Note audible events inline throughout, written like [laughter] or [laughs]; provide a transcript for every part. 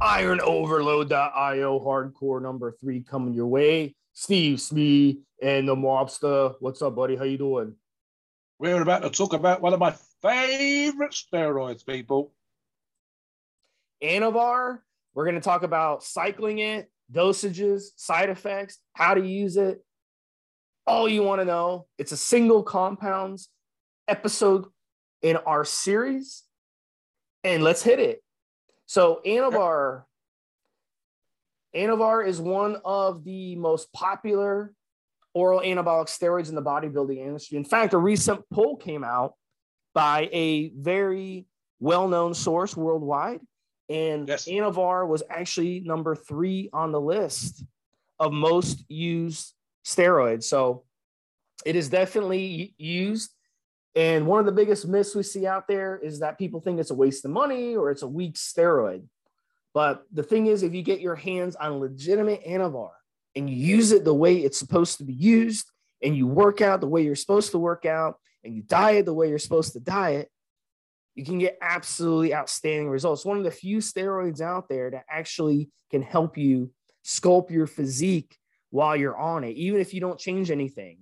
Iron Overload.io hardcore number three coming your way. Steve Smee and the Mobster. What's up, buddy? How you doing? We're about to talk about one of my favorite steroids, people. Anavar. We're going to talk about cycling it, dosages, side effects, how to use it. All you want to know. It's a single compounds episode in our series. And let's hit it. So Anavar, Anavar is one of the most popular oral anabolic steroids in the bodybuilding industry. In fact, a recent poll came out by a very well-known source worldwide, and Yes. Anavar was actually number three on the list of most used steroids. So it is definitely used. And one of the biggest myths we see out there is that people think it's a waste of money or it's a weak steroid. But the thing is, if you get your hands on legitimate Anavar and you use it the way it's supposed to be used, and you work out the way you're supposed to work out, and you diet the way you're supposed to diet, you can get absolutely outstanding results. One of the few steroids out there that actually can help you sculpt your physique while you're on it, even if you don't change anything.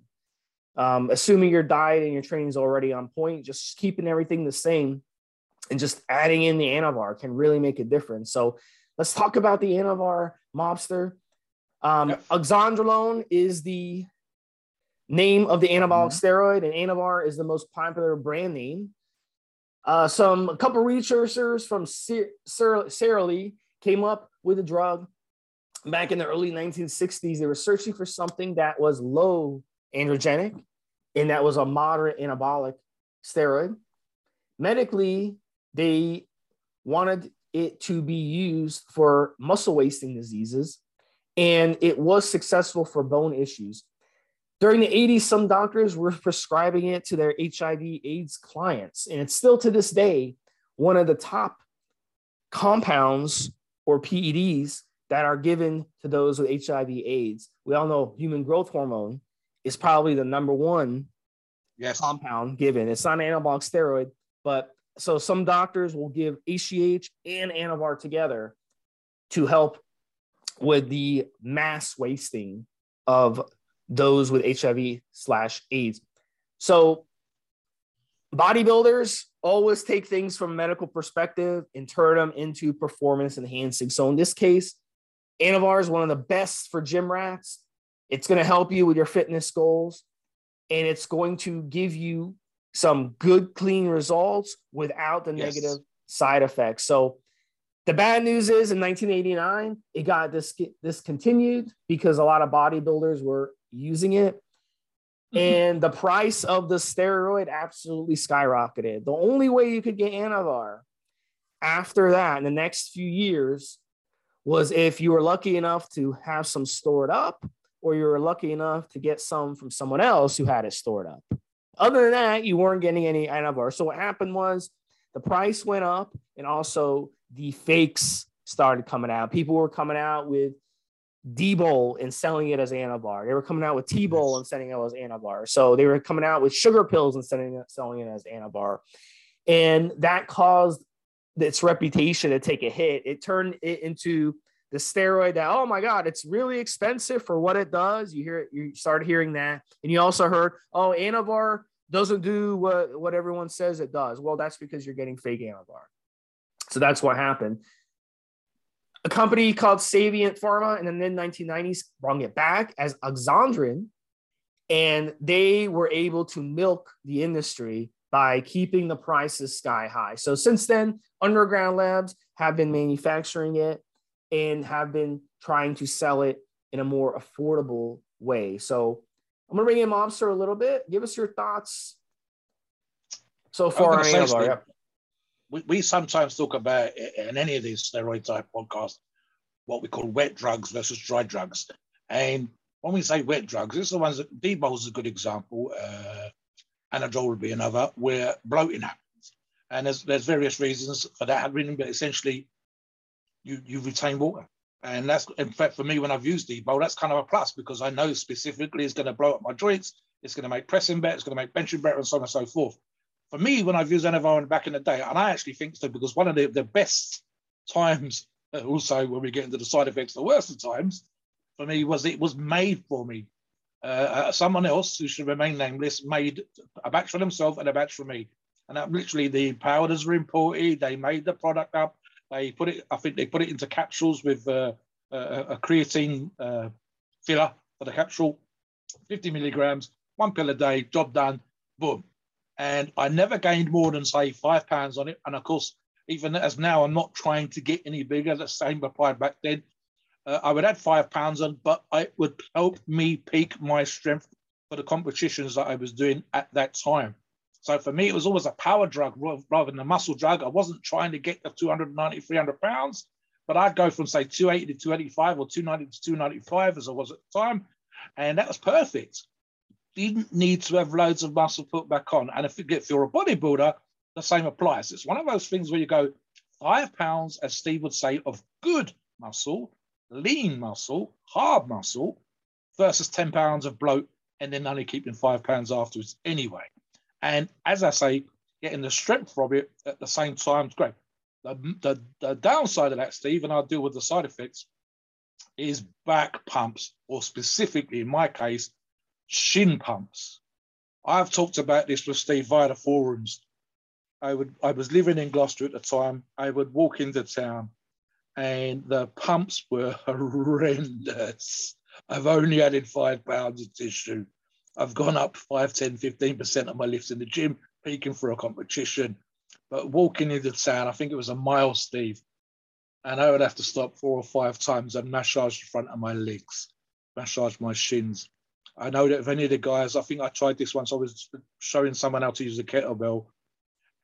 Um, assuming your diet and your training is already on point, just keeping everything the same and just adding in the Anavar can really make a difference. So let's talk about the Anavar mobster. Um, Yep. Oxandrolone is the name of the anabolic steroid, and Anavar is the most popular brand name. Uh, some a couple researchers from Sara Lee came up with a drug back in the early 1960s. They were searching for something that was low androgenic and that was a moderate anabolic steroid. Medically, they wanted it to be used for muscle wasting diseases, and it was successful for bone issues. During the 80s, some doctors were [laughs] prescribing it to their HIV AIDS clients, and it's still to this day one of the top compounds or PEDs that are given to those with HIV AIDS. We all know human growth hormone is probably the number one Yes. compound given. It's not an anabolic steroid, but so some doctors will give HGH and Anavar together to help with the mass wasting of those with HIV slash AIDS. So bodybuilders always take things from a medical perspective and turn them into performance enhancing. So in this case, Anavar is one of the best for gym rats. It's going to help you with your fitness goals and it's going to give you some good, clean results without the Yes. negative side effects. So, the bad news is in 1989, it got dis- discontinued because a lot of bodybuilders were using it. Mm-hmm. And the price of the steroid absolutely skyrocketed. The only way you could get Anavar after that in the next few years was if you were lucky enough to have some stored up or you were lucky enough to get some from someone else who had it stored up. Other than that, you weren't getting any Anavar. So what happened was the price went up and also the fakes started coming out. People were coming out with D-Bol and selling it as Anavar. They were coming out with T-Bol and selling it as Anavar. So they were coming out with sugar pills and selling it, selling it as Anavar. And that caused its reputation to take a hit. It turned it into the steroid that, oh my God, it's really expensive for what it does. You hear you started hearing that. And you also heard, oh, Anavar doesn't do what, what everyone says it does. Well, that's because you're getting fake Anavar. So that's what happened. A company called Savient Pharma in the mid 1990s brought it back as Oxandrin, and they were able to milk the industry by keeping the prices sky high. So since then, Underground Labs have been manufacturing it and have been trying to sell it in a more affordable way. So I'm gonna bring in Mobster a little bit. Give us your thoughts so far gonna on say, Anavar. Steve, Yep. we, we sometimes talk about in any of these steroid type podcasts what we call wet drugs versus dry drugs. And when we say wet drugs, it's the ones that D-Bol is a good example. Uh, Anadrol would be another, where bloating happens. And there's, there's various reasons for that happening, but essentially you, you retain water. And that's, in fact, for me, when I've used D-Bol, that's kind of a plus because I know specifically it's going to blow up my joints, it's going to make pressing better, it's going to make benching better, and so on and so forth. For me, when I've used Anavar back in the day, and I actually think so because one of the, the best times, uh, also when we get into the side effects, the worst of times, for me was it was made for me. Uh, uh, someone else who should remain nameless made a batch for themselves and a batch for me. And that literally the powders were imported. They made the product up. They put it. I think they put it into capsules with uh, a, a, creatine uh, filler for the capsule, 50 milligrams, one pill a day, job done, boom. And I never gained more than say five pounds on it. And of course, even as now, I'm not trying to get any bigger. The same applied back then. Uh, I would add five pounds on, but it would help me peak my strength for the competitions that I was doing at that time. So for me, it was always a power drug rather than a muscle drug. I wasn't trying to get the 290, 300 pounds, but I'd go from say 280 to 285 or 290 to 295 as I was at the time. And that was perfect. Didn't need to have loads of muscle put back on. And if, if you're a bodybuilder, the same applies. It's one of those things where you go five pounds, as Steve would say, of good muscle, lean muscle, hard muscle, versus 10 pounds of bloat, and then only keeping five pounds afterwards anyway. And as I say, getting the strength from it at the same time is great. The, the, the downside of that, Steve, and I'll deal with the side effects, is back pumps, or specifically in my case, shin pumps. I've talked about this with Steve via the forums. I would I was living in Gloucester at the time. I would walk into town and the pumps were [laughs] horrendous. I've only added five pounds of tissue. I've gone up 5, 10, 15% of my lifts in the gym, peaking for a competition. But walking into town, I think it was a mile, Steve, and I would have to stop four or five times and massage the front of my legs, massage my shins. I know that if any of the guys, I think I tried this once, I was showing someone how to use a kettlebell,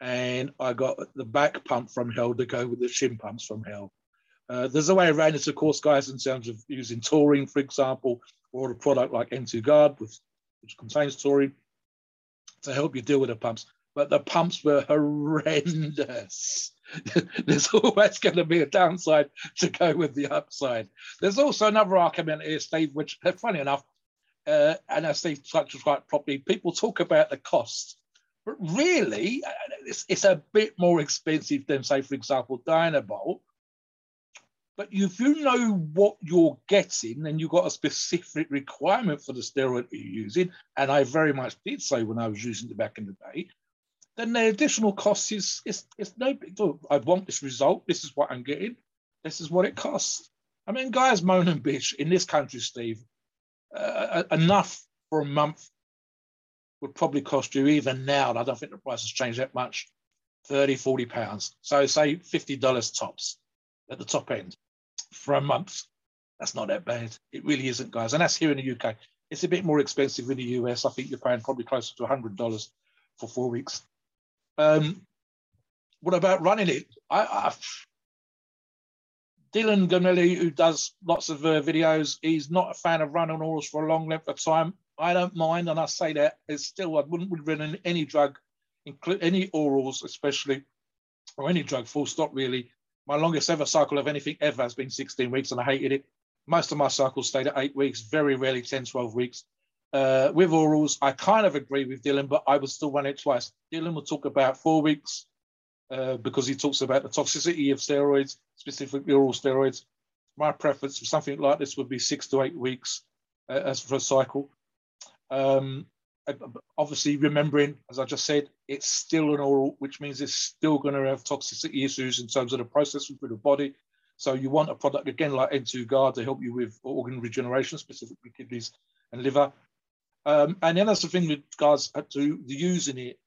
and I got the back pump from hell to go with the shin pumps from hell. Uh, there's a way around it, of course, guys, in terms of using taurine, for example, or a product like N2 Guard, with which contains taurine to help you deal with the pumps. But the pumps were [laughs] horrendous. [laughs] There's always going to be a downside to go with the upside. There's also another argument here, Steve, which, funny enough, uh, and as Steve touched quite properly, people talk about the cost. But really, uh, it's, it's a bit more expensive than, say, for example, Dianabol, but if you know what you're getting and you've got a specific requirement for the steroid you're using, and I very much did so when I was using it back in the day, then the additional cost is, is, is no big deal. I want this result. This is what I'm getting. This is what it costs. I mean, guys moan and bitch in this country, Steve, uh, enough for a month would probably cost you even now. I don't think the price has changed that much 30, 40 pounds. So say $50 tops at the top end for a month. That's not that bad. It really isn't, guys. And that's here in the UK. It's a bit more expensive in the US. I think you're paying probably closer to $100 for four weeks. Um, what about running it? I, I Dylan Gemelli, who does lots of uh, videos, he's not a fan of running orals for a long length of time. I don't mind, and I say that it's still I wouldn't run any drug, include any orals, especially, or any drug. Full stop, really, my longest ever cycle of anything ever has been 16 weeks, and I hated it. Most of my cycles stayed at eight weeks, very rarely 10, 12 weeks. Uh, with orals, I kind of agree with Dylan, but I would still run it twice. Dylan will talk about four weeks uh, because he talks about the toxicity of steroids, specifically oral steroids. My preference for something like this would be six to eight weeks uh, as for a cycle. Um, obviously remembering, as I just said, it's still an oral, which means it's still going to have toxicity issues in terms of the processing through the body. So you want a product again like N2 Guard to help you with organ regeneration, specifically kidneys and liver. Um, and then that's the thing with regards to the using it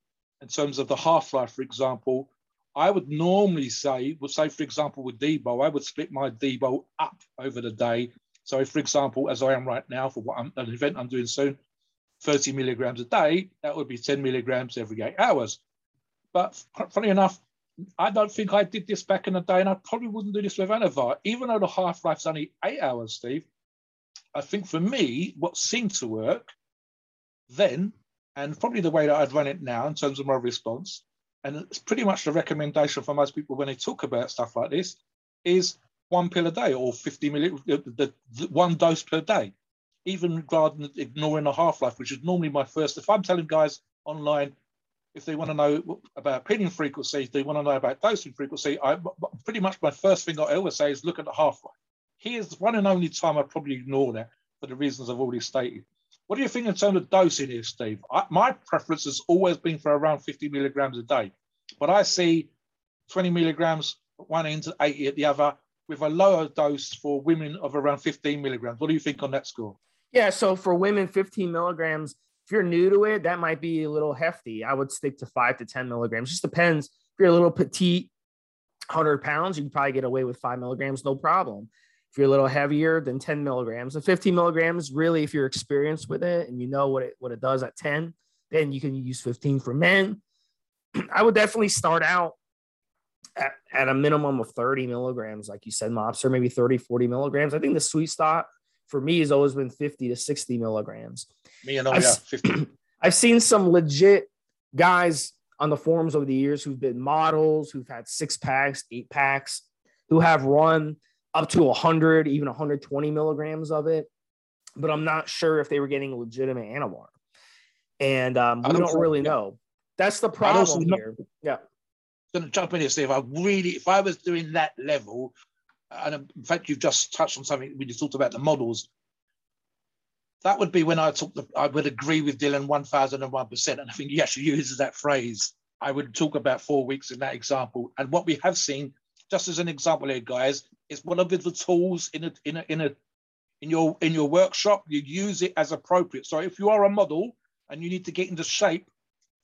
in terms of the half-life, for example. I would normally say, would say, for example, with D-Bol, I would split my D-Bol up over the day. So, for example, as I am right now for what I'm, an event I'm doing soon, 30 milligrams a day, that would be 10 milligrams every eight hours. But funny enough, I don't think I did this back in the day, and I probably wouldn't do this with Anavar, even though the half life's only eight hours, Steve. I think for me, what seemed to work then, and probably the way that I'd run it now in terms of my response, and it's pretty much the recommendation for most people when they talk about stuff like this, is one pill a day or 50 million, the, the, the one dose per day, even rather ignoring the half life, which is normally my first. If I'm telling guys online, if they want to know about pinning frequency, if they want to know about dosing frequency, I pretty much my first thing I always say is look at the half life. Here's the one and only time I probably ignore that for the reasons I've already stated. What do you think in terms of dosing here, Steve? I, my preference has always been for around 50 milligrams a day, but I see 20 milligrams at one end, 80 at the other, with a lower dose for women of around 15 milligrams. What do you think on that score? Yeah, so for women, 15 milligrams. If you're new to it, that might be a little hefty. I would stick to five to 10 milligrams. Just depends. If you're a little petite, 100 pounds, you can probably get away with five milligrams, no problem. If you're a little heavier than 10 milligrams, and 15 milligrams, really, if you're experienced with it and you know what it what it does at 10, then you can use 15 for men. [clears throat] I would definitely start out at, at a minimum of 30 milligrams, like you said, Mobster, maybe 30, 40 milligrams. I think the sweet spot for me has always been 50 to 60 milligrams. Me and oh, yeah, 50. [clears throat] I've seen some legit guys on the forums over the years who've been models, who've had six packs, eight packs, who have run up to 100, even 120 milligrams of it. But I'm not sure if they were getting legitimate Anavar. And um, we don't, don't really know. That's the problem here. Yeah. Going to jump in here, Steve. I really, if I was doing that level, and in fact, you've just touched on something we just talked about the models. That would be when I talk. The, I would agree with Dylan one thousand and one percent, and I think he actually uses that phrase. I would talk about four weeks in that example, and what we have seen, just as an example here, guys, is one of the tools in a in a in a in your in your workshop. You use it as appropriate. So if you are a model and you need to get into shape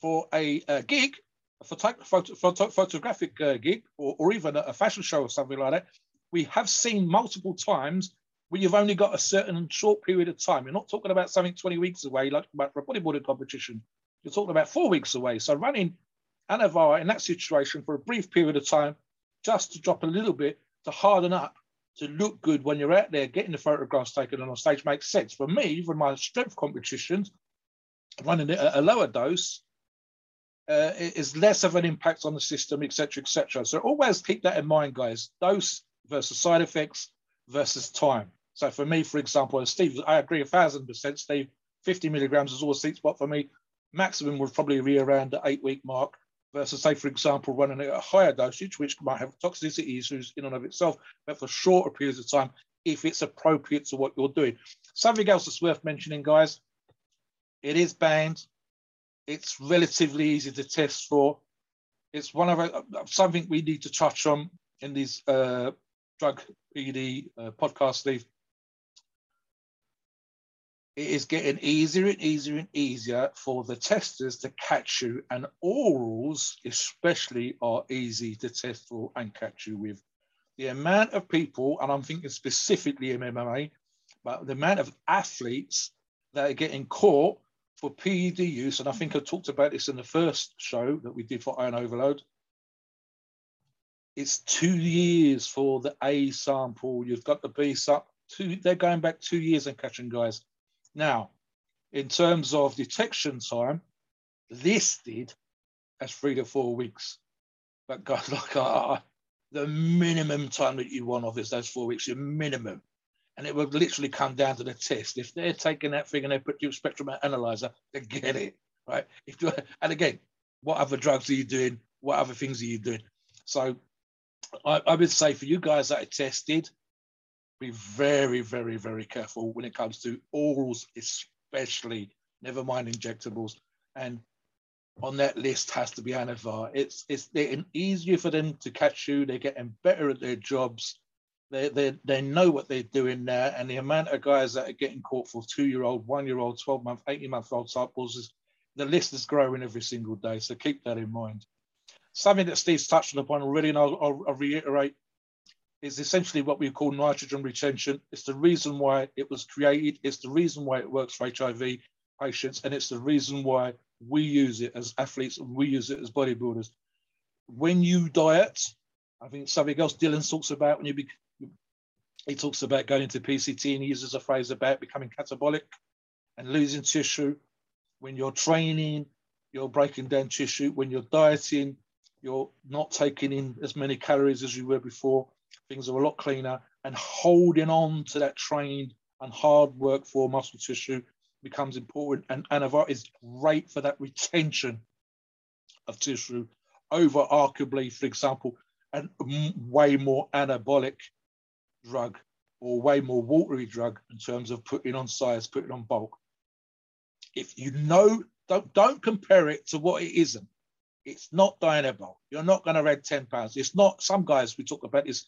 for a, a gig, a photo, photo photographic uh, gig, or, or even a, a fashion show or something like that, we have seen multiple times where you've only got a certain short period of time. You're not talking about something 20 weeks away, like about for a bodybuilding competition. You're talking about four weeks away. So running Anavar in that situation for a brief period of time, just to drop a little bit to harden up to look good when you're out there getting the photographs taken on stage makes sense. For me, for my strength competitions, running it at a lower dose uh, is less of an impact on the system, etc., etc. So always keep that in mind, guys. Dose versus side effects versus time. So for me, for example, Steve, I agree a thousand percent, Steve. 50 milligrams is all a sweet spot for me. Maximum would probably be around the eight week mark versus, say, for example, running at a higher dosage, which might have toxicity issues in and of itself, but for shorter periods of time, if it's appropriate to what you're doing. Something else that's worth mentioning, guys, it is banned. It's relatively easy to test for. It's one of a, something we need to touch on in these uh, drug PD uh, podcast, Steve it is getting easier and easier and easier for the testers to catch you, and orals, especially, are easy to test for and catch you with. The amount of people, and I'm thinking specifically in MMA, but the amount of athletes that are getting caught for PED use, and I think I talked about this in the first show that we did for Iron Overload. It's two years for the A sample. You've got the B sample. Two, they're going back two years and catching guys. Now, in terms of detection time, listed as three to four weeks. But guys, [laughs] like uh, the minimum time that you want of is those four weeks, your minimum. And it would literally come down to the test. If they're taking that thing and they put your spectrum analyzer, they get it, right? If you, [laughs] and again, what other drugs are you doing? What other things are you doing? So I, I would say for you guys that are tested, be very, very, very careful when it comes to orals, especially, never mind injectables. And on that list has to be Anavar. It's it's getting easier for them to catch you. They're getting better at their jobs. They, they, they know what they're doing now. And the amount of guys that are getting caught for two year old, one year old, 12 month, 18 month old samples is the list is growing every single day. So keep that in mind. Something that Steve's touched upon already, and I'll, I'll, I'll reiterate is essentially what we call nitrogen retention. It's the reason why it was created. It's the reason why it works for HIV patients. And it's the reason why we use it as athletes and we use it as bodybuilders. when you diet, I think something else Dylan talks about when you be, he talks about going into PCT and he uses a phrase about becoming catabolic and losing tissue. When you're training, you're breaking down tissue. When you're dieting, you're not taking in as many calories as you were before. Things are a lot cleaner and holding on to that trained and hard work for muscle tissue becomes important. And Anavar is great for that retention of tissue over arguably, for example, a way more anabolic drug or way more watery drug in terms of putting on size, putting on bulk. If you know, don't don't compare it to what it isn't. It's not Dianabol. You're not going to add 10 pounds. It's not, some guys we talk about is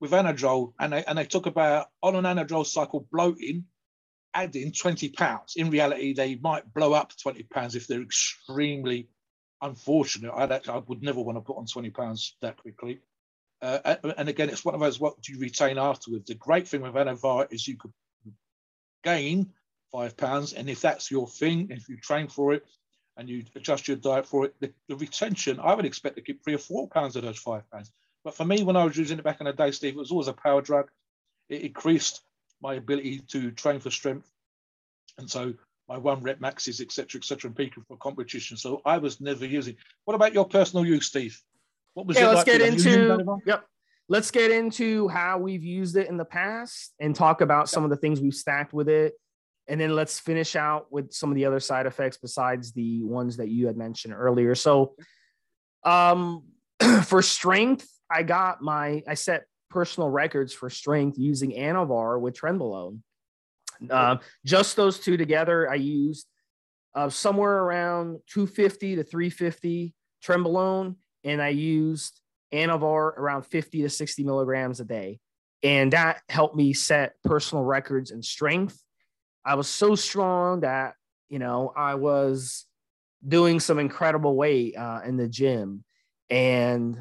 with Anadrol, and they, and they talk about on an Anadrol cycle bloating, adding 20 pounds. In reality, they might blow up 20 pounds if they're extremely unfortunate. I'd, I would never want to put on 20 pounds that quickly. Uh, and again, it's one of those, what do you retain afterwards? The great thing with Anavar is you could gain five pounds. And if that's your thing, if you train for it and you adjust your diet for it, the, the retention, I would expect to keep three or four pounds of those five pounds. But for me, when I was using it back in the day, Steve, it was always a power drug. It increased my ability to train for strength. And so my one rep maxes, etc., etc., and peaking for competition. So I was never using. What about your personal use, Steve? What was yeah, let's like get into yep. Let's get into how we've used it in the past and talk about some of the things we've stacked with it. And then let's finish out with some of the other side effects besides the ones that you had mentioned earlier. So um [clears throat] for strength, I got my I set personal records for strength using Anavar with Trenbolone. Uh, just those two together, I used uh, somewhere around 250 to 350 Trenbolone, and I used Anavar around 50 to 60 milligrams a day. And that helped me set personal records in strength. I was so strong that, you know, I was doing some incredible weight uh, in the gym. And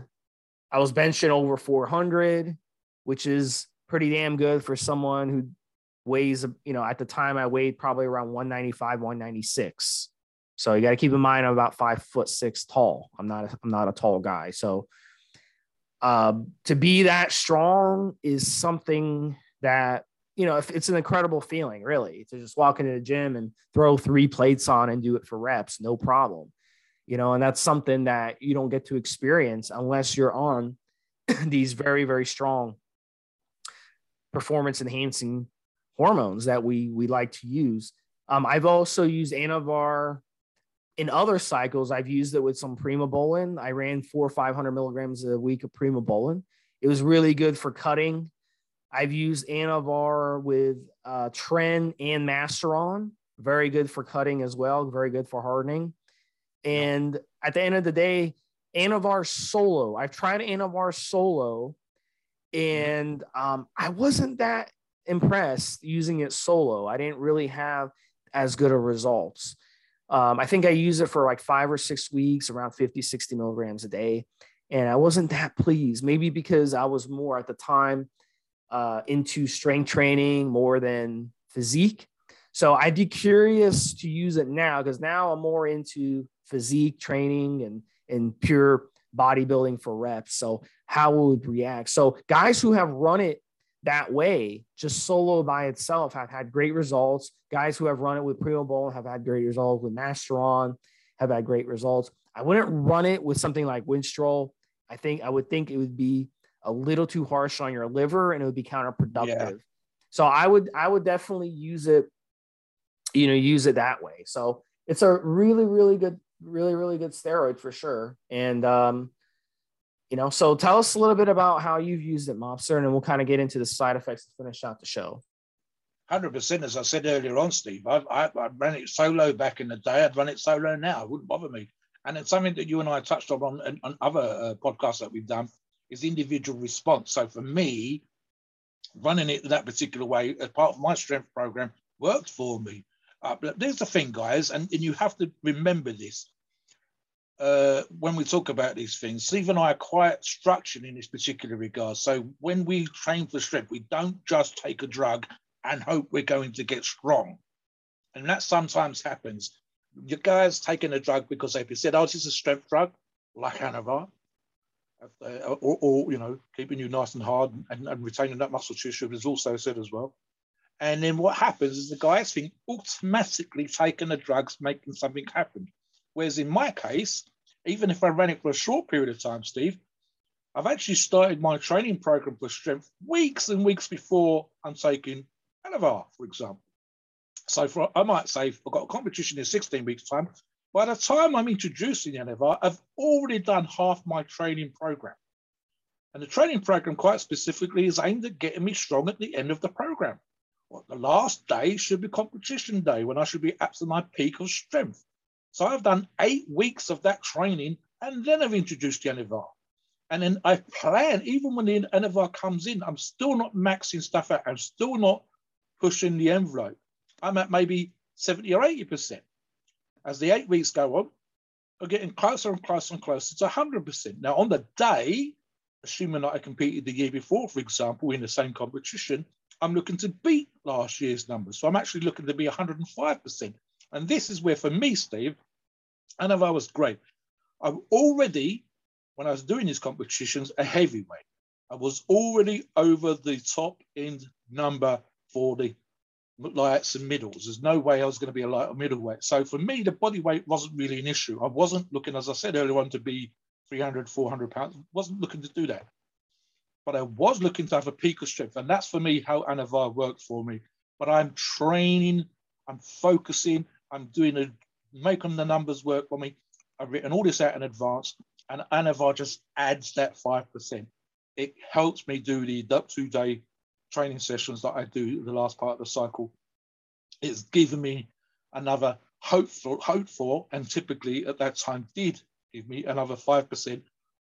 I was benching over 400, which is pretty damn good for someone who weighs, you know, at the time I weighed probably around 195, 196. So you got to keep in mind I'm about five foot six tall. I'm not a, I'm not a tall guy. So uh, to be that strong is something that you know it's an incredible feeling really to just walk into the gym and throw three plates on and do it for reps no problem you know and that's something that you don't get to experience unless you're on [clears throat] these very very strong performance enhancing hormones that we we like to use. Um, I've also used Anavar in other cycles. I've used it with some Primobolan. I ran four or 500 milligrams a week of Primobolan. It was really good for cutting. I've used Anavar with uh, Tren and Masteron. Very good for cutting as well. Very good for hardening. And at the end of the day, Anavar solo. I've tried Anavar solo, and um, I wasn't that impressed using it solo. I didn't really have as good of results. Um, I think I used it for like five or six weeks, around 50, 60 milligrams a day. And I wasn't that pleased, maybe because I was more at the time uh, into strength training more than physique. So I'd be curious to use it now because now I'm more into physique training and, and pure bodybuilding for reps. So how it would react. So guys who have run it that way, just solo by itself, have had great results. Guys who have run it with Primobolan have had great results. With Masteron, have had great results. I wouldn't run it with something like Winstrol. I think I would think it would be a little too harsh on your liver and it would be counterproductive. Yeah. So I would I would definitely use it, you know, use it that way. So it's a really really good, really really good steroid for sure. And um, you know so tell us a little bit about how you've used it mobster and then we'll kind of get into the side effects to finish out the show 100% as i said earlier on steve I've, I, I, ran it solo back in the day i'd run it solo now it wouldn't bother me and it's something that you and i touched on on, on other uh, podcasts that we've done is individual response so for me running it that particular way as part of my strength program worked for me uh, but there's the thing guys and, and you have to remember this uh, when we talk about these things, Steve and I are quite structured in this particular regard. So when we train for strength, we don't just take a drug and hope we're going to get strong. And that sometimes happens. Your guy's taking a drug because they've said, oh, this is a strength drug, like Anavar. Uh, or, or, you know, keeping you nice and hard and, and retaining that muscle tissue is also said as well. And then what happens is the guys think automatically taking the drugs, making something happen. Whereas in my case, even if I ran it for a short period of time, Steve, I've actually started my training program for strength weeks and weeks before I'm taking Anavar, for example. So for I might say I've got a competition in 16 weeks' time. By the time I'm introducing Anavar, I've already done half my training program. And the training program, quite specifically, is aimed at getting me strong at the end of the program. Well, the last day should be competition day when I should be at my peak of strength. So I've done eight weeks of that training and then I've introduced the Anavar. And then I plan, even when the Anavar comes in, I'm still not maxing stuff out. I'm still not pushing the envelope. I'm at maybe 70 or 80%. As the eight weeks go on, we're getting closer and closer and closer to 100%. Now, on the day, assuming that I competed the year before, for example, in the same competition, I'm looking to beat last year's numbers. So I'm actually looking to be 105%. And this is where, for me, Steve, Anavar was great. I'm already, when I was doing these competitions, a heavyweight. I was already over the top end number for the lights and middles. There's no way I was going to be a light or middleweight. So for me, the body weight wasn't really an issue. I wasn't looking, as I said earlier on, to be 300, 400 pounds. wasn't looking to do that. But I was looking to have a peak of strength. And that's for me how Anavar worked for me. But I'm training, I'm focusing, I'm doing a, making the numbers work for me. I've written all this out in advance. And Anavar just adds that 5%. It helps me do the two day training sessions that I do the last part of the cycle, it's given me another hope for, hope for, and typically at that time did give me another 5%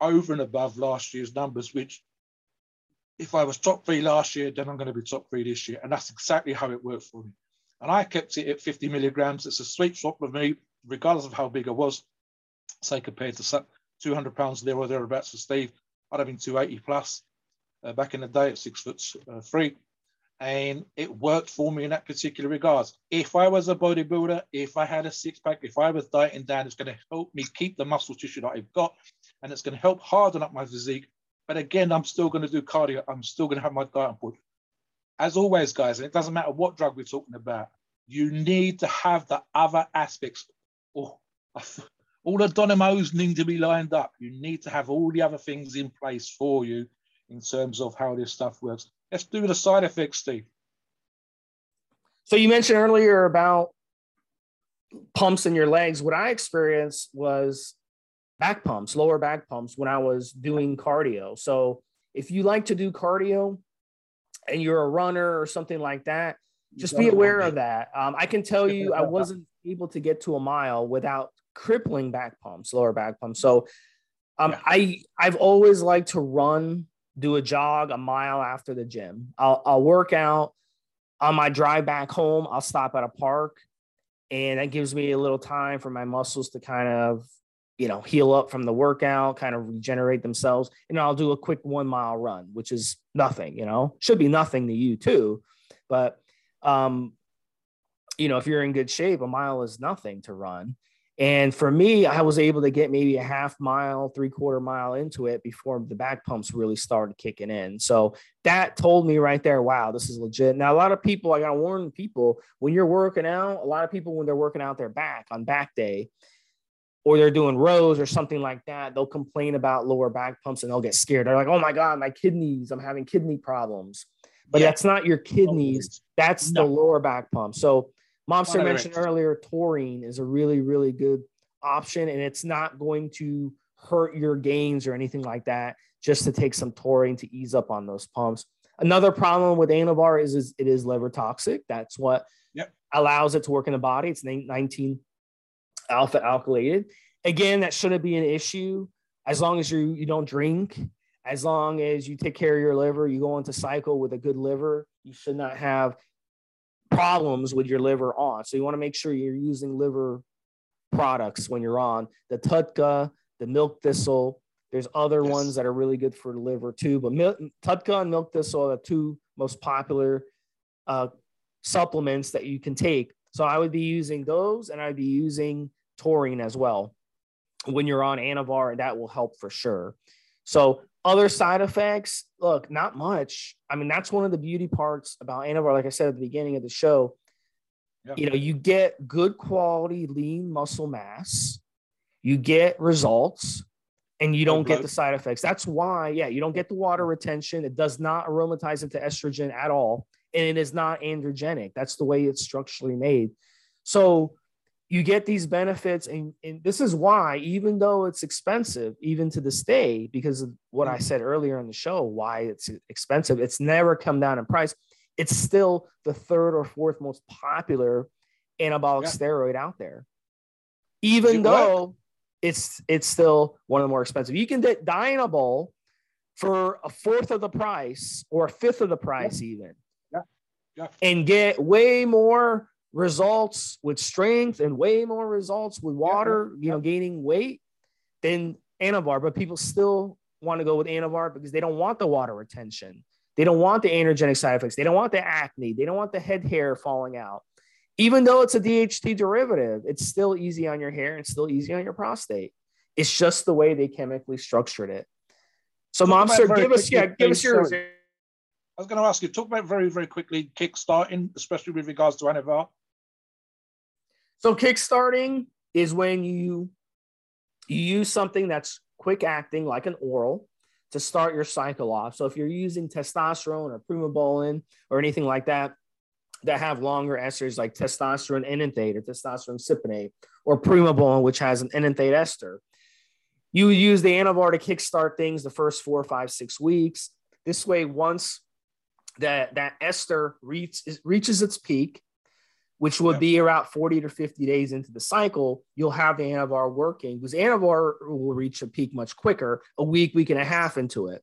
over and above last year's numbers, which if I was top three last year, then I'm going to be top three this year. And that's exactly how it worked for me. And I kept it at 50 milligrams. It's a sweet spot for me, regardless of how big I was, say compared to 200 pounds there or thereabouts for Steve, I'd have been 280 plus uh, back in the day at six foot uh, three. And it worked for me in that particular regards. If I was a bodybuilder, if I had a six pack, if I was dieting down, it's going to help me keep the muscle tissue that I've got and it's going to help harden up my physique. But again, I'm still going to do cardio. I'm still going to have my diet on As always, guys, and it doesn't matter what drug we're talking about, you need to have the other aspects. Oh, [laughs] all the dynamos need to be lined up. You need to have all the other things in place for you in terms of how this stuff works. Let's do the side effects, Steve. So you mentioned earlier about pumps in your legs. What I experienced was back pumps, lower back pumps when I was doing cardio. So if you like to do cardio and you're a runner or something like that, just be aware of that. Um, I can tell you, I [laughs] wasn't able to get to a mile without crippling back pumps, lower back pumps. So um. I I've always liked to run do a jog a mile after the gym. I'll, I'll work out on my drive back home. I'll stop at a park, and that gives me a little time for my muscles to kind of, you know, heal up from the workout, kind of regenerate themselves. And I'll do a quick one mile run, which is nothing, you know, should be nothing to you too. But, um, you know, if you're in good shape, a mile is nothing to run. And for me, I was able to get maybe a half mile, three quarter mile into it before the back pumps really started kicking in. So that told me right there, wow, this is legit. Now, a lot of people, I got to warn people when you're working out, a lot of people, when they're working out their back on back day, or they're doing rows or something like that, they'll complain about lower back pumps and they'll get scared. They're like, oh my God, my kidneys, I'm having kidney problems. But yeah. that's not your kidneys, that's no. the lower back pump. So Mobster mentioned earlier, taurine is a really, really good option, and it's not going to hurt your gains or anything like that. Just to take some taurine to ease up on those pumps. Another problem with Anavar is, is it is liver toxic. That's what yep. allows it to work in the body. It's 19 alpha alkylated. Again, that shouldn't be an issue as long as you you don't drink. As long as you take care of your liver, you go into cycle with a good liver. You should not have problems with your liver on. So you want to make sure you're using liver products when you're on the TUDCA, the milk thistle. There's other yes. ones that are really good for the liver too, but milk, TUDCA and milk thistle are the two most popular uh, supplements that you can take. So I would be using those, and I'd be using taurine as well when you're on Anavar, and that will help for sure. So other side effects, look, not much. I mean, that's one of the beauty parts about Anavar. Like I said at the beginning of the show, yeah. you know, you get good quality lean muscle mass, you get results, and you don't get the side effects. That's why, yeah, you don't get the water retention. It does not aromatize into estrogen at all, and it is not androgenic. That's the way it's structurally made. So you get these benefits and, and, this is why even though it's expensive even to this day because of what i mm. said earlier in the show why it's expensive it's never come down in price it's still the third or fourth most popular anabolic yeah. steroid out there even though it's it's still one of the more expensive you can get dianabol for a fourth of the price or a fifth of the price yeah. even yeah. and get way more results with strength and way more results with water, you know, gaining weight than Anavar, but people still want to go with Anavar because they don't want the water retention. They don't want the androgenic side effects. They don't want the acne. They don't want the head hair falling out. Even though it's a DHT derivative, it's still easy on your hair. and still easy on your prostate. It's just the way they chemically structured it. So, Mobster, give us yeah, give us your. I was going to ask you, talk about very, very quickly kickstarting, especially with regards to Anavar. So kickstarting is when you you use something that's quick acting like an oral to start your cycle off. So if you're using testosterone or primobolan or anything like that that have longer esters like testosterone enanthate or testosterone cypionate or primobolan which has an enanthate ester, you use the anavar to kickstart things the first four, five, six weeks. This way, once that that ester reach, reaches its peak, which would yeah. be around 40 to 50 days into the cycle, you'll have the anavar working because anavar will reach a peak much quicker, a week, week and a half into it.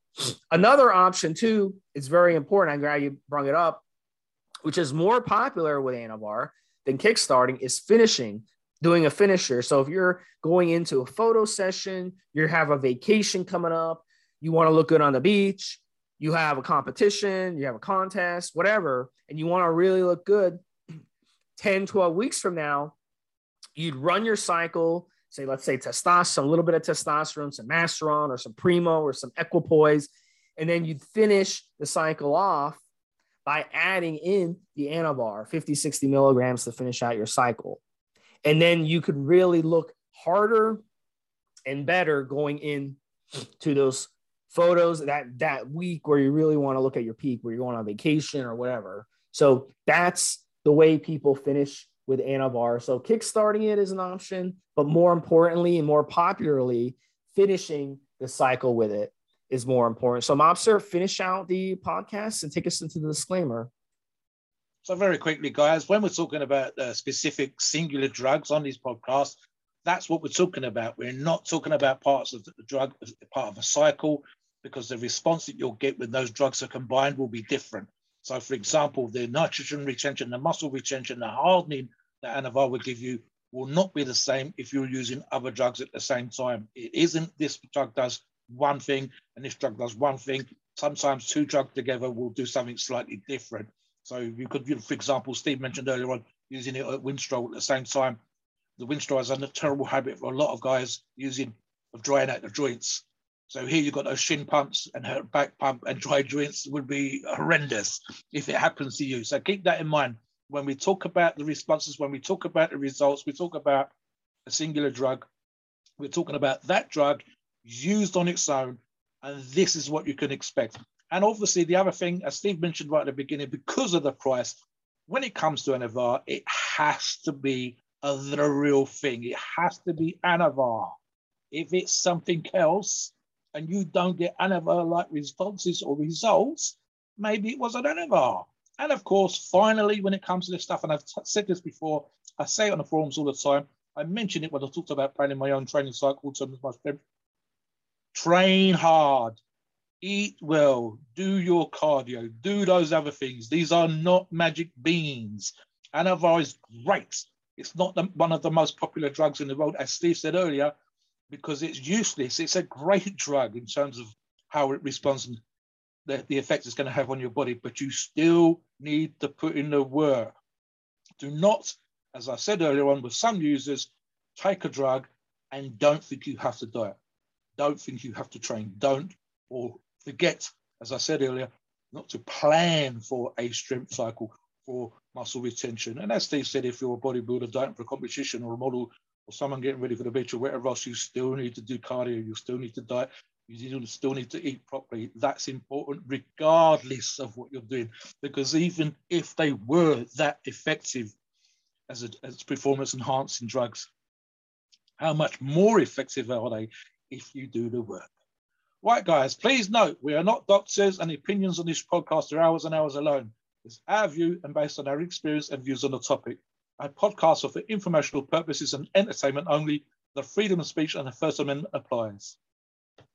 Another option, too, is very important. I'm glad you brought it up, which is more popular with anavar than kickstarting, is finishing, doing a finisher. So if you're going into a photo session, you have a vacation coming up, you want to look good on the beach, you have a competition, you have a contest, whatever, and you want to really look good 10, 12 weeks from now, you'd run your cycle, say, let's say testosterone, a little bit of testosterone, some masteron or some primo or some equipoise, and then you'd finish the cycle off by adding in the anavar, 50, 60 milligrams to finish out your cycle. And then you could really look harder and better going in to those photos that that week where you really want to look at your peak where you're going on vacation or whatever so that's the way people finish with Anavar. So kickstarting it is an option, but more importantly and more popularly, finishing the cycle with it is more important. So Mobster, finish out the podcast and take us into the disclaimer. So very quickly, guys, when we're talking about uh, specific singular drugs on this podcast, that's what we're talking about. We're not talking about parts of the drug, part of a cycle, because the response that you'll get when those drugs are combined will be different. So, for example, the nitrogen retention, the muscle retention, the hardening that Anavar will give you will not be the same if you're using other drugs at the same time. It isn't this drug does one thing and this drug does one thing. Sometimes two drugs together will do something slightly different. So you could, for example, Steve mentioned earlier on using it at Winstrol at the same time. The Winstrol has a terrible habit for a lot of guys using of drying out the joints. So here you've got those shin pumps and her back pump and dry joints would be horrendous if it happens to you. So keep that in mind. When we talk about the responses, when we talk about the results, we talk about a singular drug. We're talking about that drug used on its own. And this is what you can expect. And obviously, the other thing, as Steve mentioned right at the beginning, because of the price, when it comes to Anavar, it has to be a, the real thing. It has to be Anavar. If it's something else, and you don't get Anavar like responses or results, maybe it was an Anavar. And of course, finally, when it comes to this stuff, and I've said this before, I say it on the forums all the time. I mention it when I talked about planning my own training cycle terms my friend. Train hard, eat well, do your cardio, do those other things. These are not magic beans. Anavar is great. It's not the, one of the most popular drugs in the world, as Steve said earlier because it's useless. It's a great [laughs] drug in terms of how it responds and the, the effect it's going to have on your body, but you still need to put in the work. Do not, as I said earlier on, with some users, take a drug and don't think you have to do it. don't think you have to train. Don't or forget, as I said earlier, not to plan for a strength cycle for muscle retention. And as Steve said, if you're a bodybuilder dieting for a competition or a model or someone getting ready for the beach or whatever you still need to do cardio, you still need to diet, you still need to eat properly. That's important regardless of what you're doing, because even if they were that effective as, a, as performance enhancing drugs, how much more effective are they if you do the work? Right, guys, please note we are not doctors and opinions on this podcast are ours and ours alone. It's our view and based on our experience and views on the topic. Our podcasts are for informational purposes and entertainment only. The freedom of speech and the First Amendment applies.